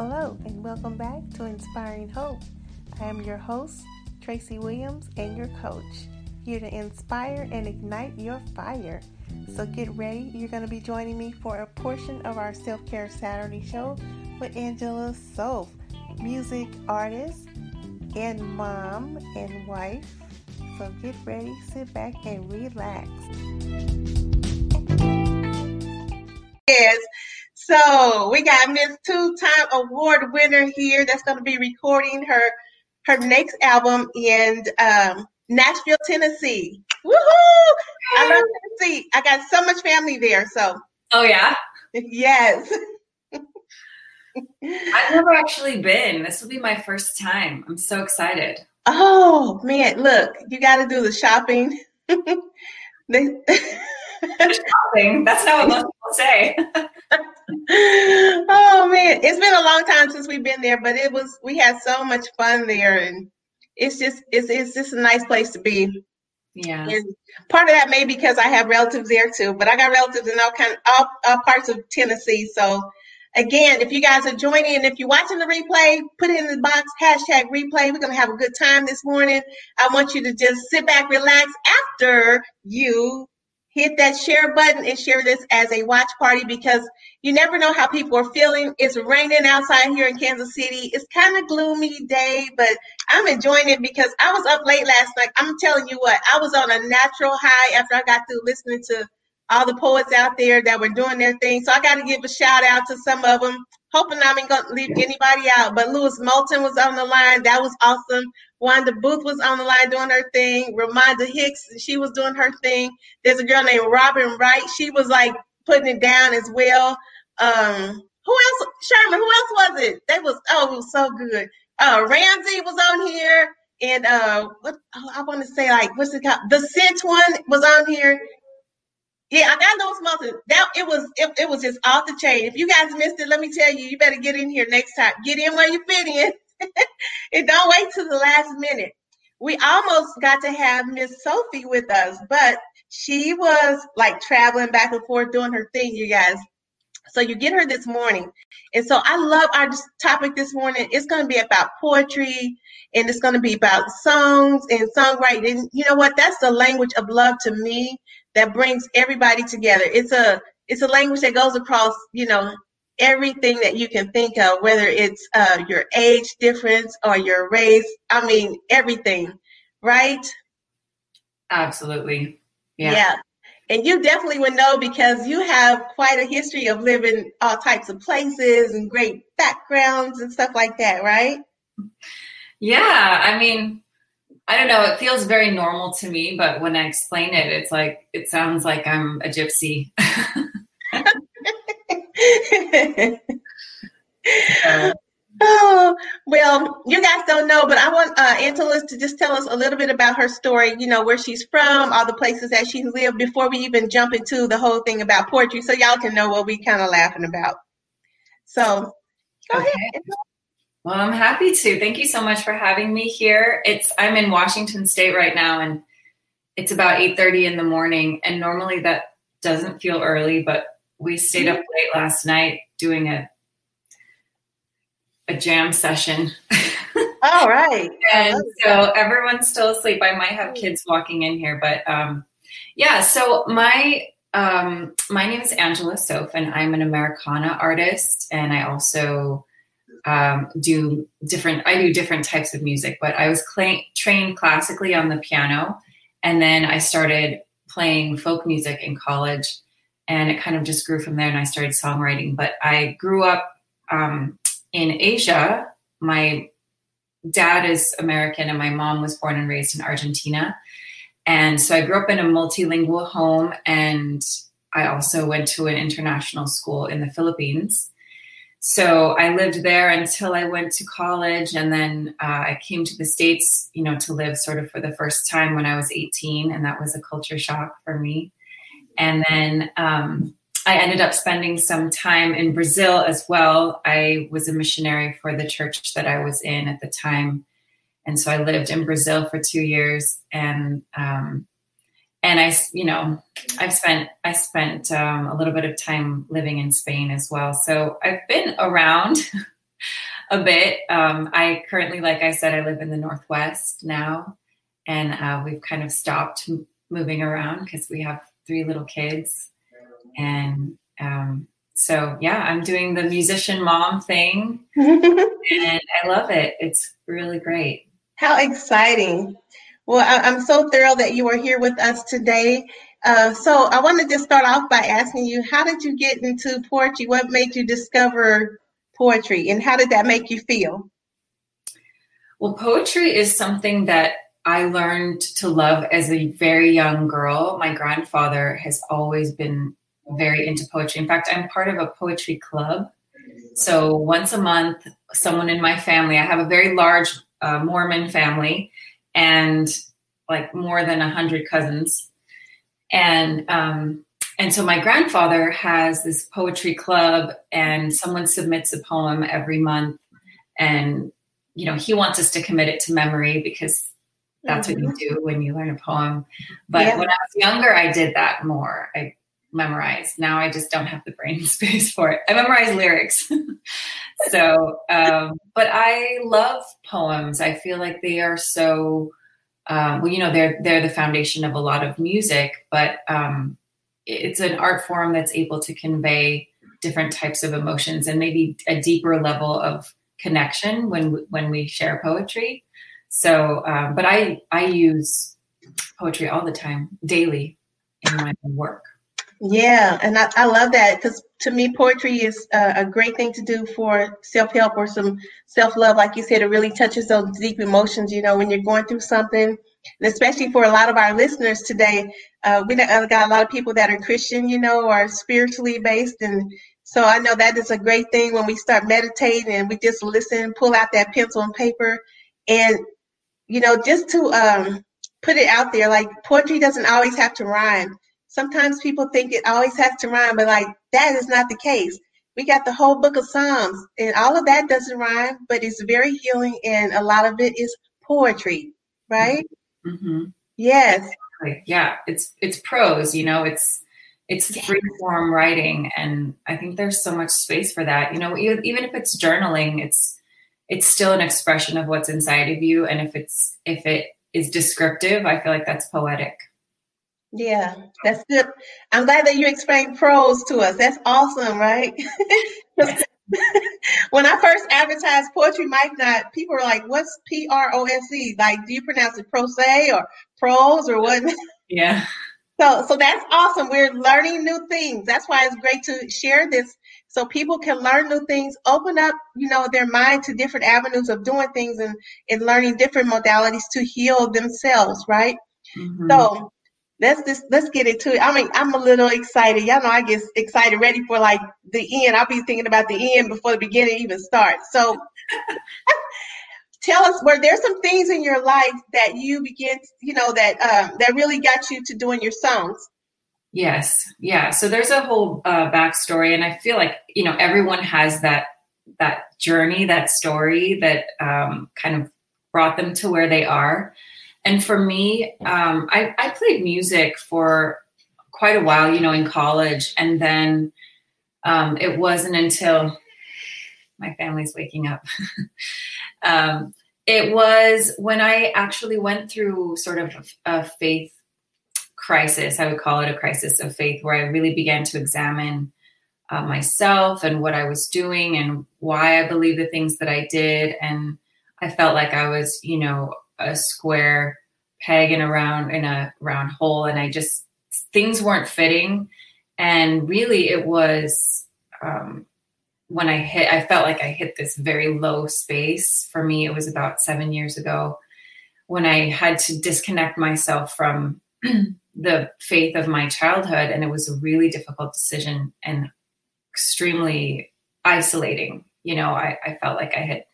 Hello, and welcome back to Inspiring Hope. I am your host, Tracy Williams, and your coach, here to inspire and ignite your fire. So get ready, you're going to be joining me for a portion of our Self Care Saturday show with Angela Soph, music artist and mom and wife. So get ready, sit back, and relax. Yes. So we got Miss Two-Time Award winner here that's going to be recording her her next album in um, Nashville, Tennessee. Woohoo! I love Tennessee. I got so much family there. So. Oh yeah. Yes. I've never actually been. This will be my first time. I'm so excited. Oh man, look, you got to do the shopping. they, shopping. That's not what most people say. oh man, it's been a long time since we've been there, but it was we had so much fun there, and it's just it's it's just a nice place to be. Yeah. And part of that may be because I have relatives there too, but I got relatives in all kind all, all parts of Tennessee. So again, if you guys are joining and if you're watching the replay, put it in the box hashtag replay. We're gonna have a good time this morning. I want you to just sit back, relax after you hit that share button and share this as a watch party because you never know how people are feeling. It's raining outside here in Kansas City. It's kind of gloomy day, but I'm enjoying it because I was up late last night. I'm telling you what, I was on a natural high after I got through listening to all the poets out there that were doing their thing. So I got to give a shout out to some of them. Hoping I'm to leave anybody out, but Lewis Moulton was on the line. That was awesome. Wanda Booth was on the line doing her thing. Ramonda Hicks, she was doing her thing. There's a girl named Robin Wright. She was like putting it down as well. Um, who else? Sherman. Who else was it? They was oh, it was so good. Uh, Ramsey was on here, and uh, what oh, I want to say like what's it called? The Scent one was on here. Yeah, I got those Moulton. That it was it, it was just off the chain. If you guys missed it, let me tell you, you better get in here next time. Get in where you fit in. and don't wait till the last minute. We almost got to have Miss Sophie with us, but she was like traveling back and forth doing her thing, you guys. So you get her this morning. And so I love our topic this morning. It's going to be about poetry and it's going to be about songs and songwriting. You know what? That's the language of love to me that brings everybody together. It's a it's a language that goes across, you know, everything that you can think of, whether it's uh, your age difference or your race. I mean, everything, right? Absolutely. Yeah. Yeah. And you definitely would know because you have quite a history of living all types of places and great backgrounds and stuff like that, right? Yeah. I mean, I don't know. It feels very normal to me, but when I explain it, it's like, it sounds like I'm a gypsy. oh well, you guys don't know, but I want uh, to just tell us a little bit about her story. You know where she's from, all the places that she's lived before we even jump into the whole thing about poetry, so y'all can know what we kind of laughing about. So, go okay. ahead. Well, I'm happy to. Thank you so much for having me here. It's I'm in Washington State right now, and it's about 8:30 in the morning. And normally that doesn't feel early, but we stayed up late last night doing a a jam session. All right. and so everyone's still asleep. I might have kids walking in here, but um, yeah. So my um, my name is Angela Soph, and I'm an Americana artist, and I also um, do different. I do different types of music, but I was cl- trained classically on the piano, and then I started playing folk music in college and it kind of just grew from there and i started songwriting. But i grew up um, in asia. My dad is american and my mom was born and raised in argentina. And so i grew up in a multilingual home and i also went to an international school in the philippines so i lived there until i went to college and then uh, i came to the states you know to live sort of for the first time when i was 18 and that was a culture shock for me and then um, I ended up spending some time in Brazil as well. I was a missionary for the church that I was in at the time. And so I lived in Brazil for two years and, um, and I, you know, I've spent, I spent um, a little bit of time living in Spain as well. So I've been around a bit. Um, I currently, like I said, I live in the Northwest now, and uh, we've kind of stopped moving around because we have three little kids. And um, so, yeah, I'm doing the musician mom thing, and I love it. It's really great. How exciting! Well, I, am so thrilled that you are here with us today. Uh, so, I want to just start off by asking you, how did you get into poetry? What made you discover poetry, and how did that make you feel? Well, poetry is something that I learned to love as a very young girl. My grandfather has always been very into poetry. In fact, I'm part of a poetry club. So once a month, someone in my family, I have a very large uh, Mormon family and like more than a hundred cousins. And, um, and so my grandfather has this poetry club and someone submits a poem every month and you know he wants us to commit it to memory because that's mm-hmm. what you do when you learn a poem. But yeah. when I was younger, I did that more. I memorized. Now I just don't have the brain space for it. I memorize lyrics. so, um, but I love poems. I feel like they are so. Um, well, you know, they're they're the foundation of a lot of music, but um, it's an art form that's able to convey different types of emotions and maybe a deeper level of connection when when we share poetry. So, um, but I I use poetry all the time, daily, in my work. Yeah, and I, I love that because to me, poetry is a, a great thing to do for self help or some self love. Like you said, it really touches those deep emotions. You know, when you're going through something, and especially for a lot of our listeners today, uh, we got a lot of people that are Christian, you know, or spiritually based, and so I know that is a great thing when we start meditating and we just listen, pull out that pencil and paper, and you know, just to um, put it out there, like poetry doesn't always have to rhyme. Sometimes people think it always has to rhyme, but like that is not the case. We got the whole book of Psalms, and all of that doesn't rhyme, but it's very healing, and a lot of it is poetry, right? Mm-hmm. Yes. Yeah, it's it's prose. You know, it's it's free form writing, and I think there's so much space for that. You know, even if it's journaling, it's it's still an expression of what's inside of you and if it's if it is descriptive i feel like that's poetic yeah that's good. I'm glad that you explained prose to us. That's awesome right? When i first advertised poetry might not people were like what's p-r-o-s-e like do you pronounce it prose or prose or what? Yeah. So so that's awesome. We're learning new things. That's why it's great to share this so people can learn new things, open up, you know, their mind to different avenues of doing things and, and learning different modalities to heal themselves, right? Mm-hmm. So let's just let's get into it. I mean, I'm a little excited. Y'all know I get excited, ready for like the end. I'll be thinking about the end before the beginning even starts. So tell us were there some things in your life that you begin you know that um, that really got you to doing your songs Yes, yeah. So there's a whole uh, backstory, and I feel like you know everyone has that that journey, that story that um, kind of brought them to where they are. And for me, um, I, I played music for quite a while, you know, in college, and then um, it wasn't until my family's waking up. um, it was when I actually went through sort of a, a faith crisis. I would call it a crisis of faith, where I really began to examine uh, myself and what I was doing and why I believe the things that I did. And I felt like I was, you know, a square peg in a round in a round hole, and I just things weren't fitting. And really, it was um, when I hit. I felt like I hit this very low space. For me, it was about seven years ago when I had to disconnect myself from the faith of my childhood and it was a really difficult decision and extremely isolating you know i, I felt like i had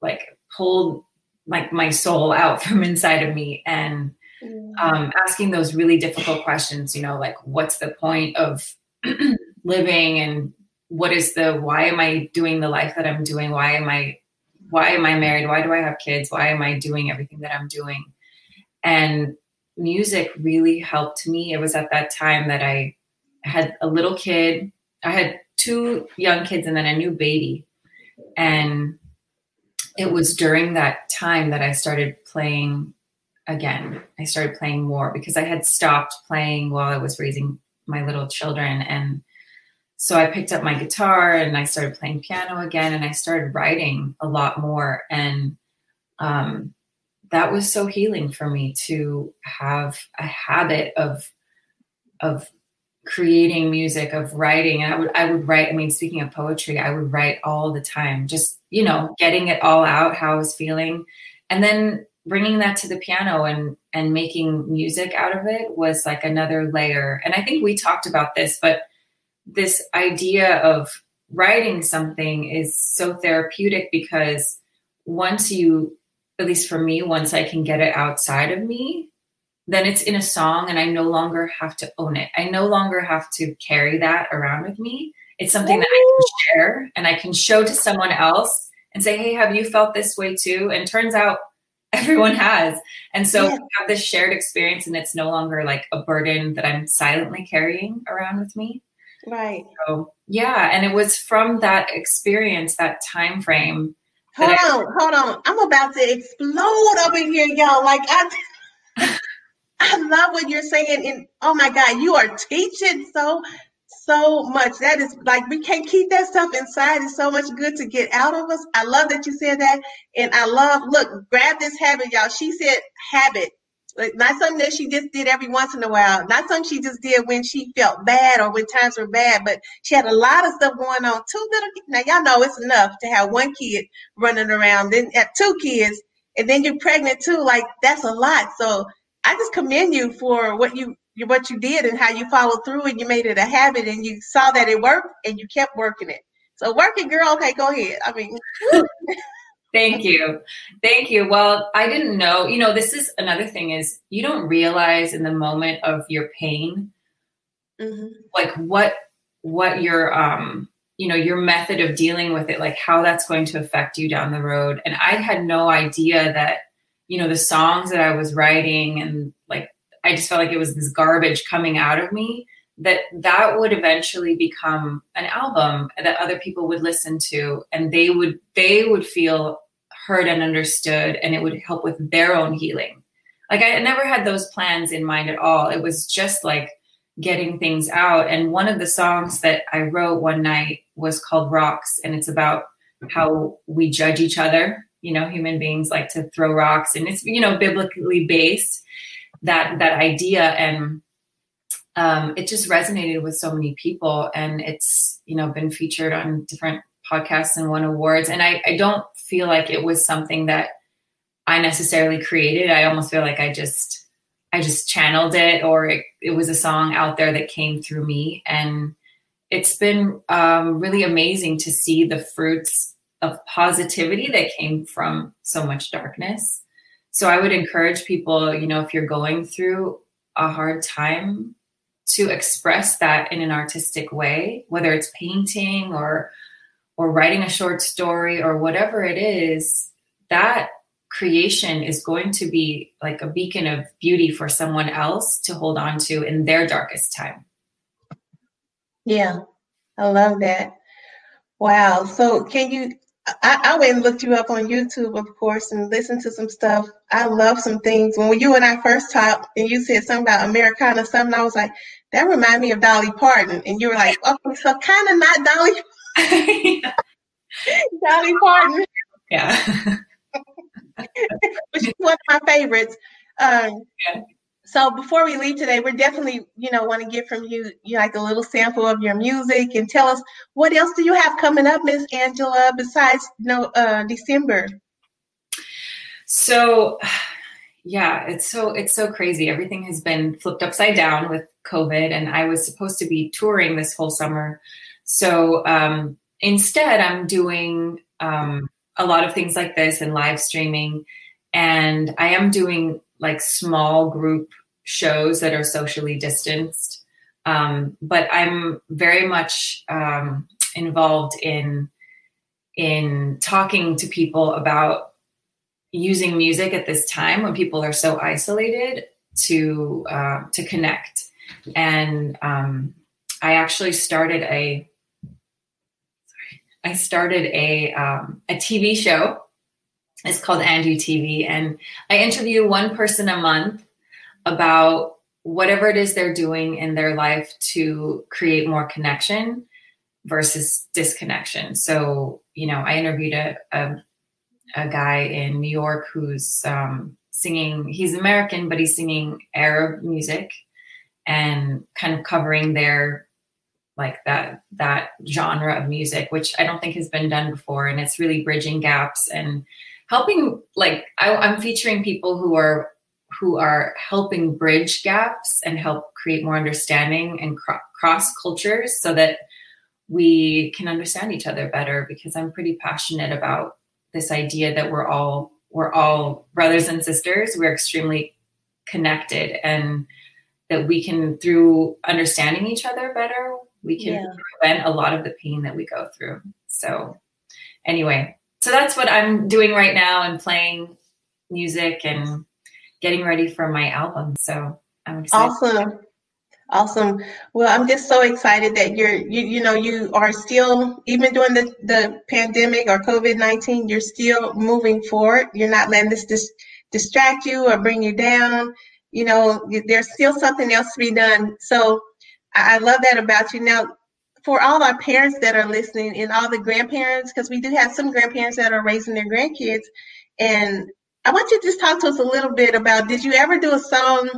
like pulled like my soul out from inside of me and mm. um, asking those really difficult questions you know like what's the point of living and what is the why am i doing the life that i'm doing why am i why am i married why do i have kids why am i doing everything that i'm doing and music really helped me. It was at that time that I had a little kid. I had two young kids and then a new baby. And it was during that time that I started playing again. I started playing more because I had stopped playing while I was raising my little children. And so I picked up my guitar and I started playing piano again and I started writing a lot more. And um, that was so healing for me to have a habit of of creating music of writing. And i would i would write i mean speaking of poetry i would write all the time just you know getting it all out how i was feeling. And then bringing that to the piano and and making music out of it was like another layer. And i think we talked about this but this idea of writing something is so therapeutic because once you at least for me once i can get it outside of me then it's in a song and I no longer have to own it. I no longer have to carry that around with me. It's something Ooh. that I can share and I can show to someone else and say, Hey, have you felt this way too? And turns out everyone has. And so yeah. have this shared experience and it's no longer like a burden that I'm silently carrying around with me. Right. So yeah. And it was from that experience, that time frame. Hold on, I- hold on. I'm about to explode over here, y'all. Like I I love what you're saying. And oh my God, you are teaching so, so much. That is like, we can't keep that stuff inside. It's so much good to get out of us. I love that you said that. And I love, look, grab this habit, y'all. She said habit. Like not something that she just did every once in a while, not something she just did when she felt bad or when times were bad, but she had a lot of stuff going on. Two little kids. now y'all know it's enough to have one kid running around, then have two kids, and then you're pregnant too. Like that's a lot. So I just commend you for what you what you did and how you followed through and you made it a habit and you saw that it worked and you kept working it. So working girl, okay, go ahead. I mean Thank you. Thank you. Well, I didn't know, you know, this is another thing is you don't realize in the moment of your pain mm-hmm. like what what your um you know your method of dealing with it like how that's going to affect you down the road and i had no idea that you know the songs that i was writing and like i just felt like it was this garbage coming out of me that that would eventually become an album that other people would listen to and they would they would feel heard and understood and it would help with their own healing. Like i never had those plans in mind at all. It was just like getting things out. And one of the songs that i wrote one night was called rocks and it's about how we judge each other you know human beings like to throw rocks. And it's you know biblically based that that idea. And um, it just resonated with so many people. And it's you know been featured on different podcasts and won awards. And I, I don't feel like it was something that i necessarily created. I almost feel like i just i just channeled it or it, it was a song out there that came through me. And it's been um, really amazing to see the fruits of positivity that came from so much darkness. So I would encourage people, you know, if you're going through a hard time, to express that in an artistic way, whether it's painting or or writing a short story or whatever it is, that creation is going to be like a beacon of beauty for someone else to hold on to in their darkest time. Yeah, I love that. Wow. So, can you I, I went and looked you up on YouTube, of course, and listened to some stuff. I love some things. When you and I first talked, and you said something about Americana, something, I was like, that reminded me of Dolly Parton. And you were like, okay, so kind of not Dolly. Dolly Parton. Yeah. Which is one of my favorites. Um, yeah. So before we leave today, we're definitely, you know, want to get from you, you like a little sample of your music and tell us what else do you have coming up, Miss Angela, besides you know, uh, December? So yeah, it's so it's so crazy. Everything has been flipped upside down with COVID, and I was supposed to be touring this whole summer. So um, instead, I'm doing um, a lot of things like this and live streaming, and I am doing like small group shows that are socially distanced. Um, but I'm very much um, involved in in talking to people about using music at this time when people are so isolated to uh, to connect. And um, I actually started a I started a um, a TV show. It's called Angie TV, and I interview one person a month about whatever it is they're doing in their life to create more connection versus disconnection. So, you know, I interviewed a, a, a guy in New York who's um, singing, he's American, but he's singing Arab music and kind of covering their like that that genre of music which i don't think has been done before and it's really bridging gaps and helping like I, i'm featuring people who are who are helping bridge gaps and help create more understanding and cro- cross cultures so that we can understand each other better because I'm pretty passionate about this idea that we're all we're all brothers and sisters we're extremely connected and that we can through understanding each other better we can yeah. prevent a lot of the pain that we go through so anyway so that's what i'm doing right now and playing music and getting ready for my album. So I'm excited. Awesome. Awesome. Well, I'm just so excited that you're you you know you are still even during the the pandemic or COVID-19, you're still moving forward. You're not letting this dis- distract you or bring you down. You know, there's still something else to be done. So I, I love that about you. Now, for all our parents that are listening and all the grandparents, because we do have some grandparents that are raising their grandkids, and I want you to just talk to us a little bit about did you ever do a song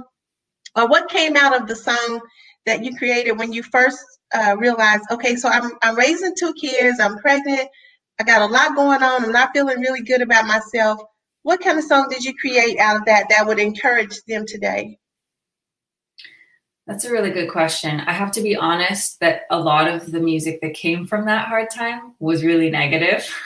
or what came out of the song that you created when you first uh, realized, okay, so I'm, I'm raising two kids, I'm pregnant, I got a lot going on, I'm not feeling really good about myself. What kind of song did you create out of that that would encourage them today? That's a really good question. I have to be honest that a lot of the music that came from that hard time was really negative.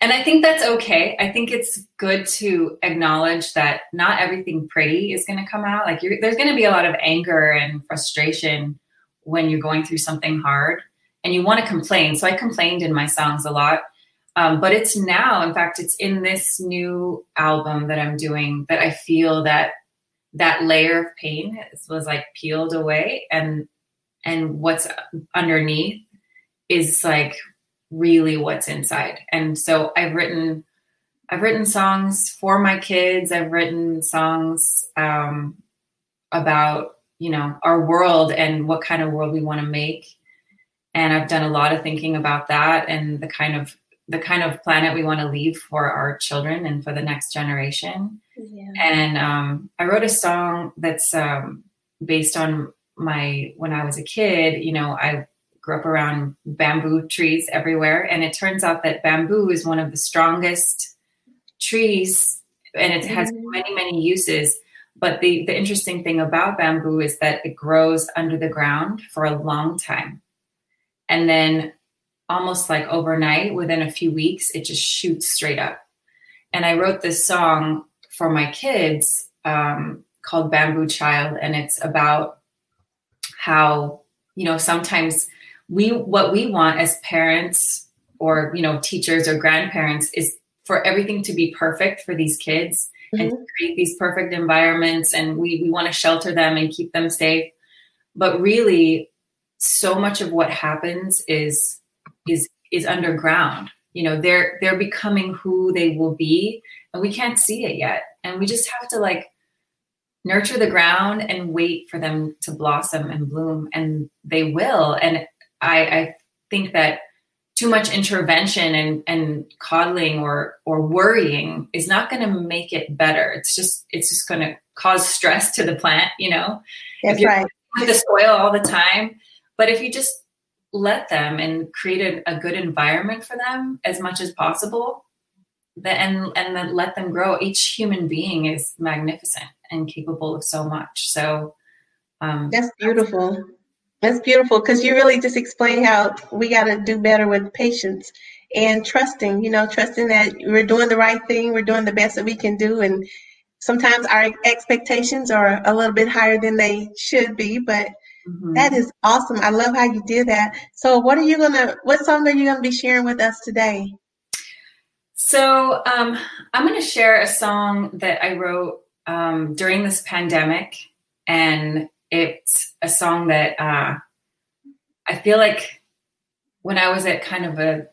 And I think that's okay. I think it's good to acknowledge that not everything pretty is going to come out. Like there's going to be a lot of anger and frustration when you're going through something hard and you want to complain. So I complained in my songs a lot. Um, but it's now, in fact, it's in this new album that I'm doing that I feel that that layer of pain was like peeled away and and what's underneath is like really what's inside. And so I've written I've written songs for my kids. I've written songs um, about you know our world and what kind of world we want to make. And I've done a lot of thinking about that and the kind of the kind of planet we want to leave for our children and for the next generation. Yeah. And um, I wrote a song that's um, based on my when I was a kid. You know, I grew up around bamboo trees everywhere. And it turns out that bamboo is one of the strongest trees and it has mm-hmm. many, many uses. But the, the interesting thing about bamboo is that it grows under the ground for a long time. And then almost like overnight, within a few weeks, it just shoots straight up. And I wrote this song for my kids um, called Bamboo Child. And it's about how, you know, sometimes we what we want as parents or you know teachers or grandparents is for everything to be perfect for these kids mm-hmm. and to create these perfect environments and we, we want to shelter them and keep them safe but really so much of what happens is is is underground you know they're they're becoming who they will be and we can't see it yet and we just have to like nurture the ground and wait for them to blossom and bloom and they will and I, I think that too much intervention and, and coddling or or worrying is not going to make it better. It's just it's just going to cause stress to the plant. You know, That's if you're right. with the soil all the time. But if you just let them and create a, a good environment for them as much as possible, and and then let them grow. Each human being is magnificent and capable of so much. So um, that's beautiful. That's beautiful because you really just explain how we got to do better with patience and trusting, you know, trusting that we're doing the right thing, we're doing the best that we can do. And sometimes our expectations are a little bit higher than they should be, but mm-hmm. that is awesome. I love how you did that. So, what are you going to, what song are you going to be sharing with us today? So, um, I'm going to share a song that I wrote um, during this pandemic. And it's a song that uh, I feel like when I was at kind of a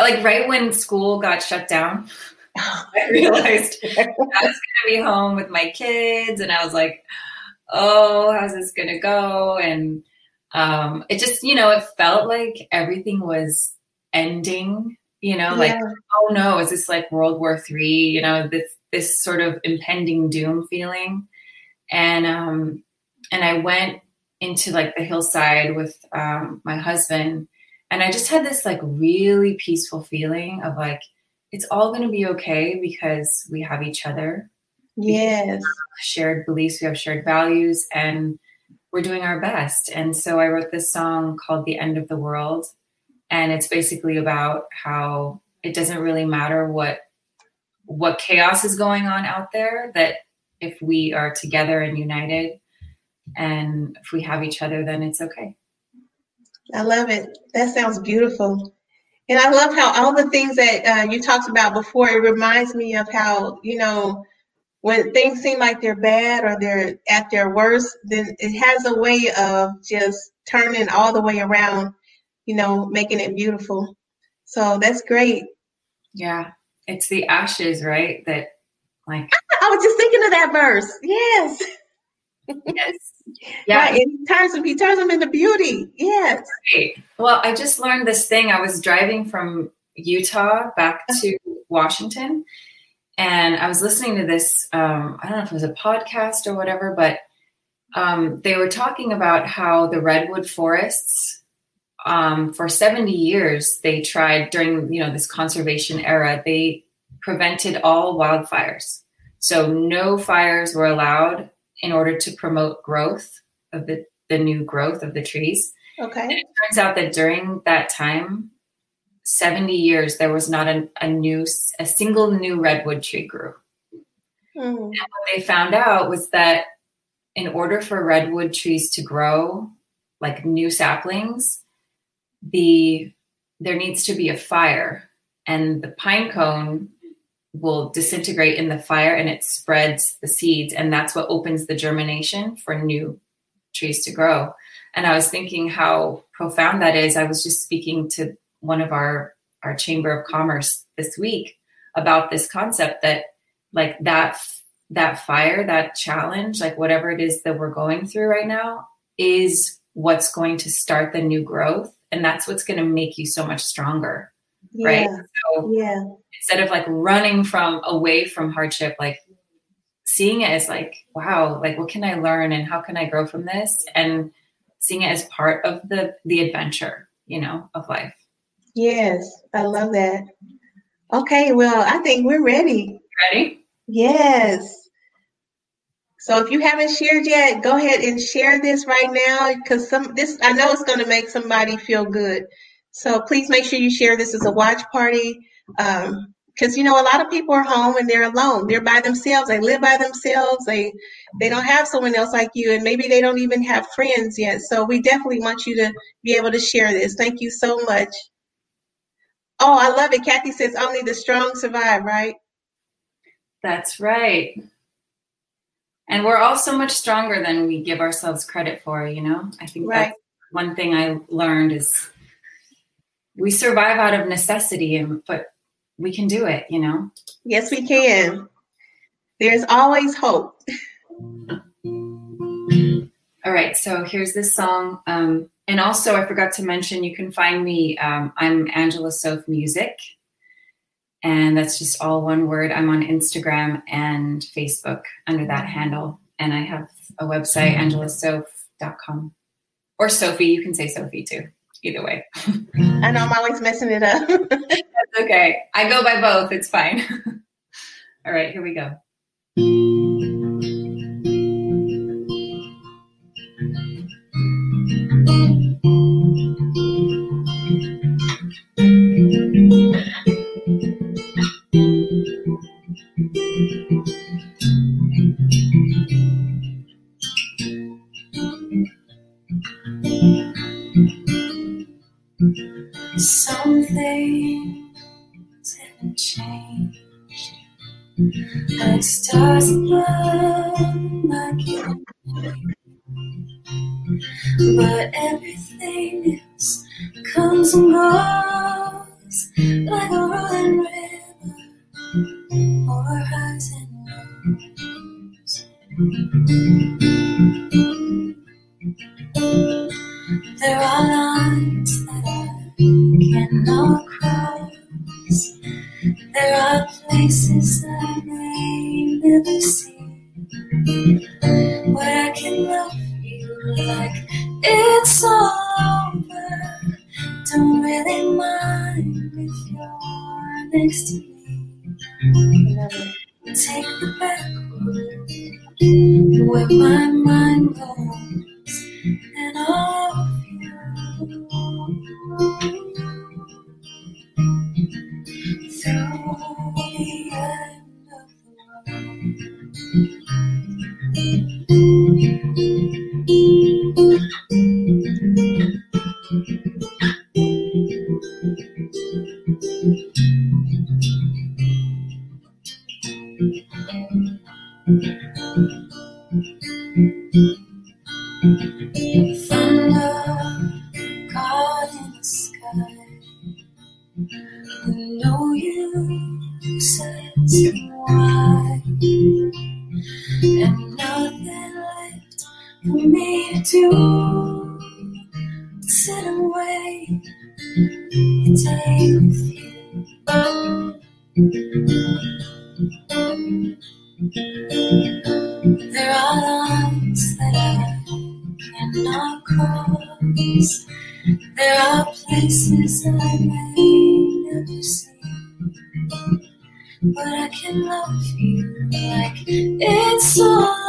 like right when school got shut down, I realized I was going to be home with my kids, and I was like, "Oh, how's this going to go?" And um, it just, you know, it felt like everything was ending. You know, like, oh no, is this like World War Three? You know, this this sort of impending doom feeling, and um, and I went into like the hillside with um, my husband and i just had this like really peaceful feeling of like it's all going to be okay because we have each other. Yes. shared beliefs we have shared values and we're doing our best. And so i wrote this song called the end of the world and it's basically about how it doesn't really matter what what chaos is going on out there that if we are together and united and if we have each other then it's okay I love it. That sounds beautiful. And I love how all the things that uh, you talked about before, it reminds me of how, you know, when things seem like they're bad or they're at their worst, then it has a way of just turning all the way around, you know, making it beautiful. So that's great. Yeah. It's the ashes, right? That like I was just thinking of that verse. Yes. yes. Yeah. Right. He turns them, he turns them into beauty. Yes. Right. Well, I just learned this thing. I was driving from Utah back uh-huh. to Washington and I was listening to this, um, I don't know if it was a podcast or whatever, but um, they were talking about how the redwood forests um, for 70 years they tried during you know this conservation era they prevented all wildfires so no fires were allowed in order to promote growth of the, the new growth of the trees. Okay. And it turns out that during that time, 70 years, there was not a, a new, a single new redwood tree grew. Mm. And what they found out was that in order for redwood trees to grow, like new saplings, the there needs to be a fire, and the pine cone will disintegrate in the fire and it spreads the seeds and that's what opens the germination for new trees to grow. And i was thinking how profound that is. I was just speaking to one of our our chamber of commerce this week about this concept that like that that fire that challenge like whatever it is that we're going through right now is what's going to start the new growth and that's what's going to make you so much stronger yeah. right so yeah instead of like running from away from hardship, like seeing it as like, wow, like what can I learn and how can I grow from this? And seeing it as part of the the adventure, you know, of life. Yes, I love that. Okay, well, I think we're ready. Ready? Yes. So if you haven't shared yet, go ahead and share this right now because some this I know it's going to make somebody feel good. So please make sure you share this as a watch party. Um, because you know a lot of people are home and they're alone. They're by themselves. They live by themselves. They they don't have someone else like you and maybe they don't even have friends yet. So we definitely want you to be able to share this. Thank you so much. Oh i love it. Kathy says only the strong survive right? That's right and we're all so much stronger than we give ourselves credit for you know i think right. that's one thing i learned is we survive out of necessity and but we can do it, you know? Yes, we can. There's always hope. All right, so here's this song. Um, and also, I forgot to mention, you can find me. Um, I'm Angela Soph Music, and that's just all one word. I'm on Instagram and Facebook under that mm-hmm. handle, and I have a website, mm-hmm. angelasoph.com, or Sophie. You can say Sophie too. Either way. I know I'm always messing it up. okay. I go by both. It's fine. All right, here we go. Next to me. Take the back road where my mind cannot cross. There are places I may never see. But I can love you like it's all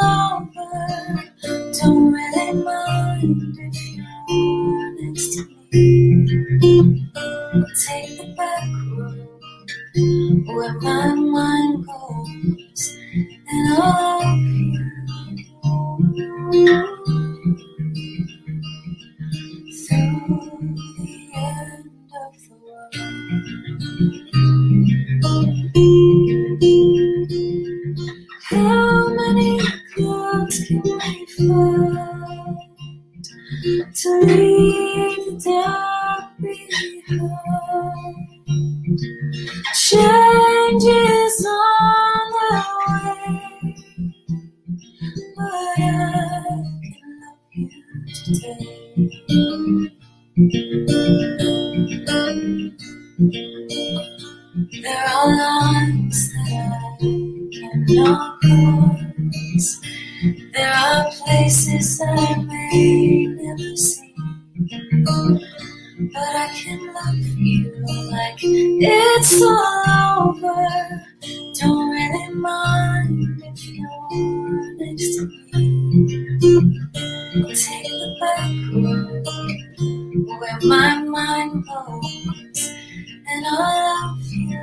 Cannot cross. There are places I may never see. But I can love you like it's all over. Don't really mind if you're next to me. Take the back road where my mind goes, and I'll love you.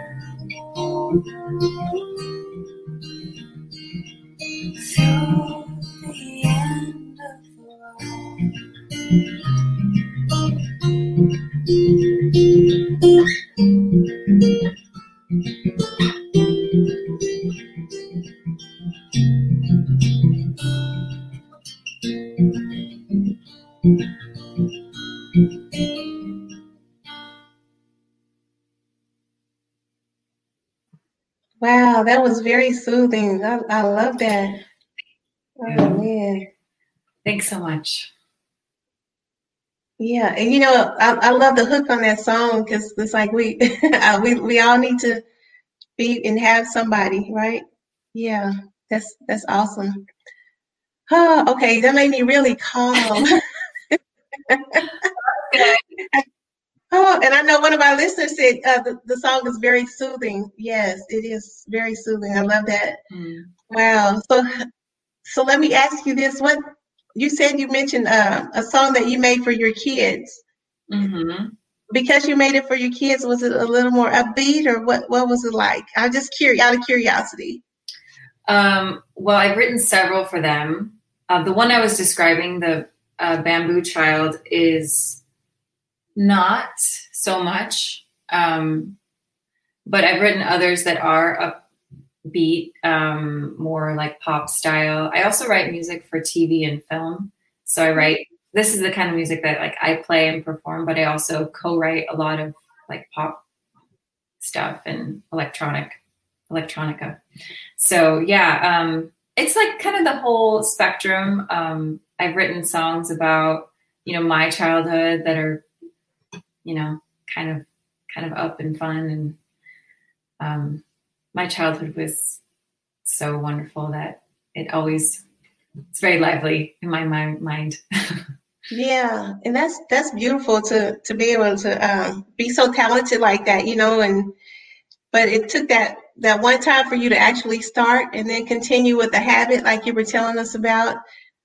Wow, that was very soothing. I, I love that. Oh Yeah. man. Thanks so much. Yeah, and you know, I, I love the hook on that song because it's like we we we all need to be and have somebody, right? Yeah, that's that's awesome. Oh, okay, that made me really calm. Oh, and I know one of our listeners said uh, the, the song is very soothing. Yes, it is very soothing. I love that. Mm. Wow. So, so let me ask you this: What you said you mentioned uh, a song that you made for your kids. hmm Because you made it for your kids, was it a little more upbeat, or what? What was it like? I'm just curious, out of curiosity. Um, well, I've written several for them. Uh, the one I was describing, the uh, Bamboo Child, is not so much, um, but I've written others that are upbeat, um, more like pop style. I also write music for TV and film. So I write. This is the kind of music that like I play and perform, but I also co-write a lot of like pop stuff and electronic electronica. So yeah, um, it's like kind of the whole spectrum. Um, I've written songs about you know, my childhood that are, you know, kind of kind of up and fun and um, my childhood was so wonderful that it always it's very lively in my mind. yeah, and that's that's beautiful to to be able to um, be so talented like that, you know. And but it took that that one time for you to actually start and then continue with the habit, like you were telling us about.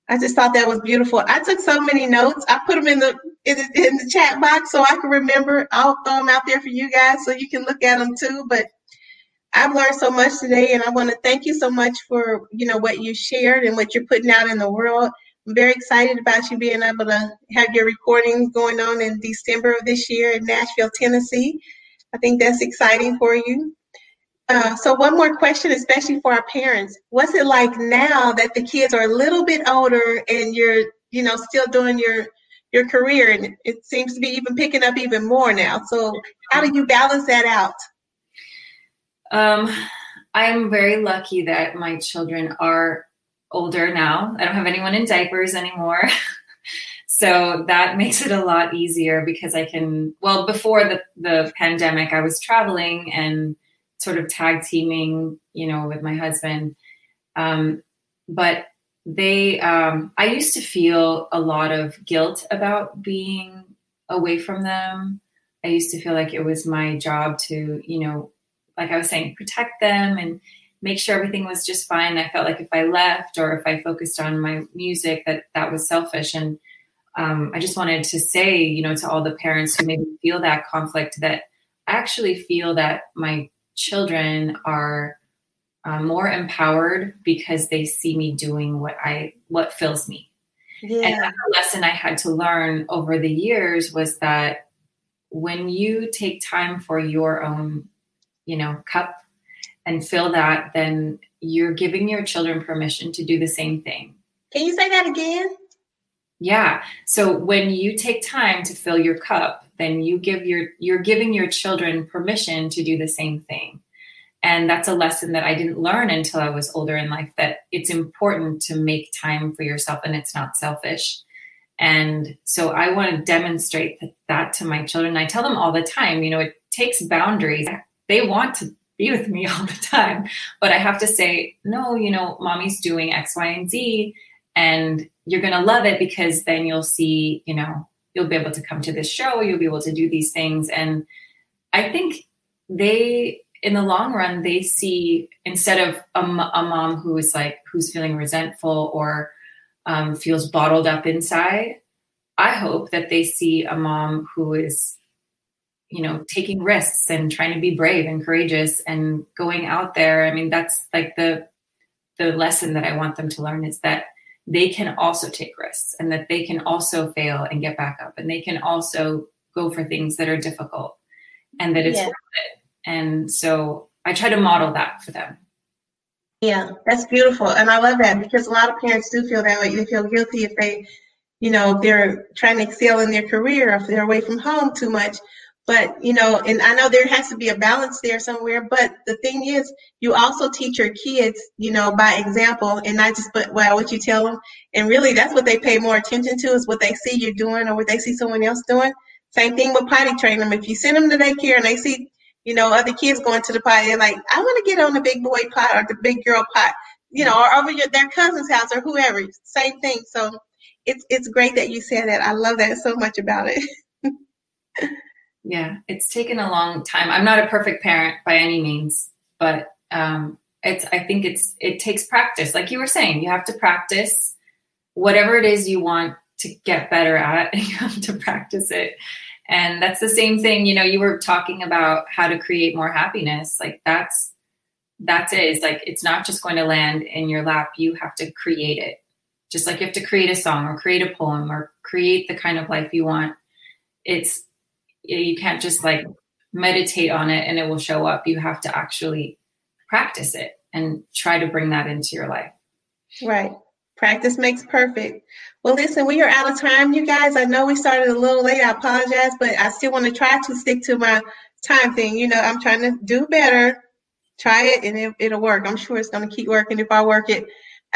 I just thought that was beautiful. I took so many notes. I put them in the in the, in the chat box so I can remember. I'll throw them out there for you guys so you can look at them too. But I've learned so much today, and I want to thank you so much for you know what you shared and what you're putting out in the world. I'm very excited about you being able to have your recordings going on in December of this year in Nashville, Tennessee. I think that's exciting for you. Uh, so one more question, especially for our parents. What's it like now that the kids are a little bit older and you're, you know, still doing your your career and it seems to be even picking up even more now. So how do you balance that out? Um, I'm very lucky that my children are older now. I don't have anyone in diapers anymore. so that makes it a lot easier because I can, well, before the, the pandemic, I was traveling and sort of tag teaming, you know, with my husband. Um, but they, um, I used to feel a lot of guilt about being away from them. I used to feel like it was my job to, you know, like I was saying, protect them and make sure everything was just fine. I felt like if I left or if I focused on my music, that that was selfish. And um, I just wanted to say, you know, to all the parents who maybe feel that conflict, that I actually feel that my children are uh, more empowered because they see me doing what I what fills me. Yeah. And the lesson I had to learn over the years was that when you take time for your own you know, cup and fill that, then you're giving your children permission to do the same thing. Can you say that again? Yeah. So when you take time to fill your cup, then you give your you're giving your children permission to do the same thing. And that's a lesson that I didn't learn until I was older in life that it's important to make time for yourself and it's not selfish. And so I want to demonstrate that, that to my children. I tell them all the time, you know, it takes boundaries they want to be with me all the time. But I have to say, no, you know, mommy's doing X, Y, and Z. And you're going to love it because then you'll see, you know, you'll be able to come to this show, you'll be able to do these things. And I think they, in the long run, they see instead of a, a mom who is like, who's feeling resentful or um, feels bottled up inside, I hope that they see a mom who is you know taking risks and trying to be brave and courageous and going out there. I mean that's like the the lesson that i want them to learn is that they can also take risks and that they can also fail and get back up and they can also go for things that are difficult and that it's yeah. worth it. And so i try to model that for them. Yeah that's beautiful. And i love that because a lot of parents do feel that way. They feel guilty if they you know they're trying to excel in their career or if they're away from home too much but, you know, and I know there has to be a balance there somewhere. But the thing is, you also teach your kids, you know, by example and not just but well what you tell them. And really that's what they pay more attention to is what they see you doing or what they see someone else doing. Same thing with potty training them. If you send them to daycare and they see, you know, other kids going to the potty, they're like, I want to get on the big boy pot or the big girl pot, you know, or over your, their cousin's house or whoever. Same thing. So it's it's great that you said that. I love that so much about it. yeah it's taken a long time. I'm not a perfect parent by any means but um, it's i think it's it takes practice. Like you were saying you have to practice whatever it is you want to get better at. You have to practice it. And that's the same thing you know you were talking about how to create more happiness. Like that's that's it. It's like it's not just going to land in your lap. You have to create it. Just like you have to create a song or create a poem or create the kind of life you want. It's you can't just like meditate on it and it will show up. You have to actually practice it and try to bring that into your life. Right. Practice makes perfect. Well, listen, we are out of time, you guys. I know we started a little late. I apologize, but I still want to try to stick to my time thing. You know, I'm trying to do better. Try it and it, it'll work. I'm sure it's going to keep working if I work it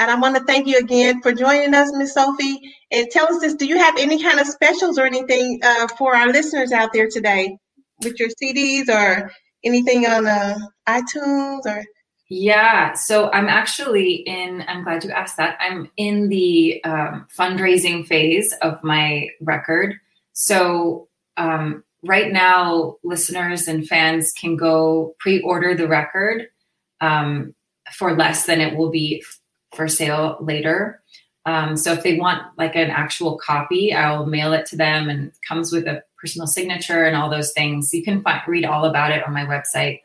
And I want to thank you again for joining us, Miss Sophie. And tell us this: Do you have any kind of specials or anything uh, for our listeners out there today with your CDs or anything on uh, iTunes or? Yeah, so I'm actually in, I'm glad you asked that. I'm in the um, fundraising phase of my record. So um, right now, listeners and fans can go pre order the record um, for less than it will be for sale later. Um, so if they want like an actual copy, I'll mail it to them and it comes with a personal signature and all those things. You can find, read all about it on my website.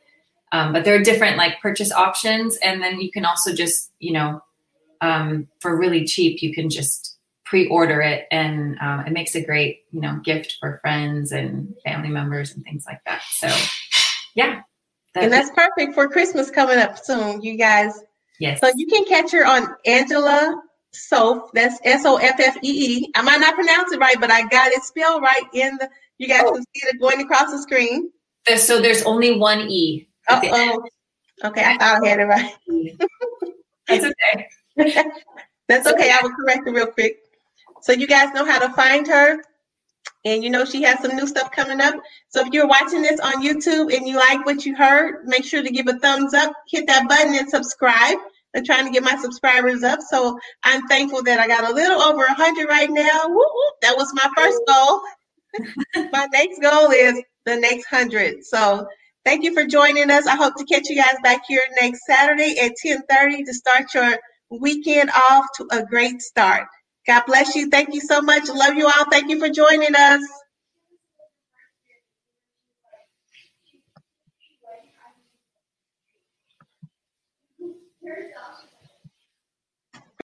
Um, but there are different like purchase options, and then you can also just you know um, for really cheap you can just pre-order it, and um, it makes a great you know gift for friends and family members and things like that. So yeah, and that's perfect for Christmas coming up soon, you guys. Yes. So you can catch her on Angela Soffe. That's S O F F E E. I might not pronounce it right, but I got it spelled right in the. You guys oh. can see it going across the screen. So there's only one E. Oh, okay. I thought I had it right. That's okay. That's okay. I will correct it real quick. So you guys know how to find her. And you know she has some new stuff coming up. So if you're watching this on YouTube and you like what you heard, make sure to give a thumbs up, hit that button and subscribe. I'm trying to get my subscribers up. So I'm thankful that I got a little over 100 right now. Woo. That was my first goal. my next goal is the next 100. So Thank you for joining us. I hope to catch you guys back here next Saturday at 10:30 to start your weekend off to a great start. God bless you. Thank you so much. Love you all. Thank you for joining us.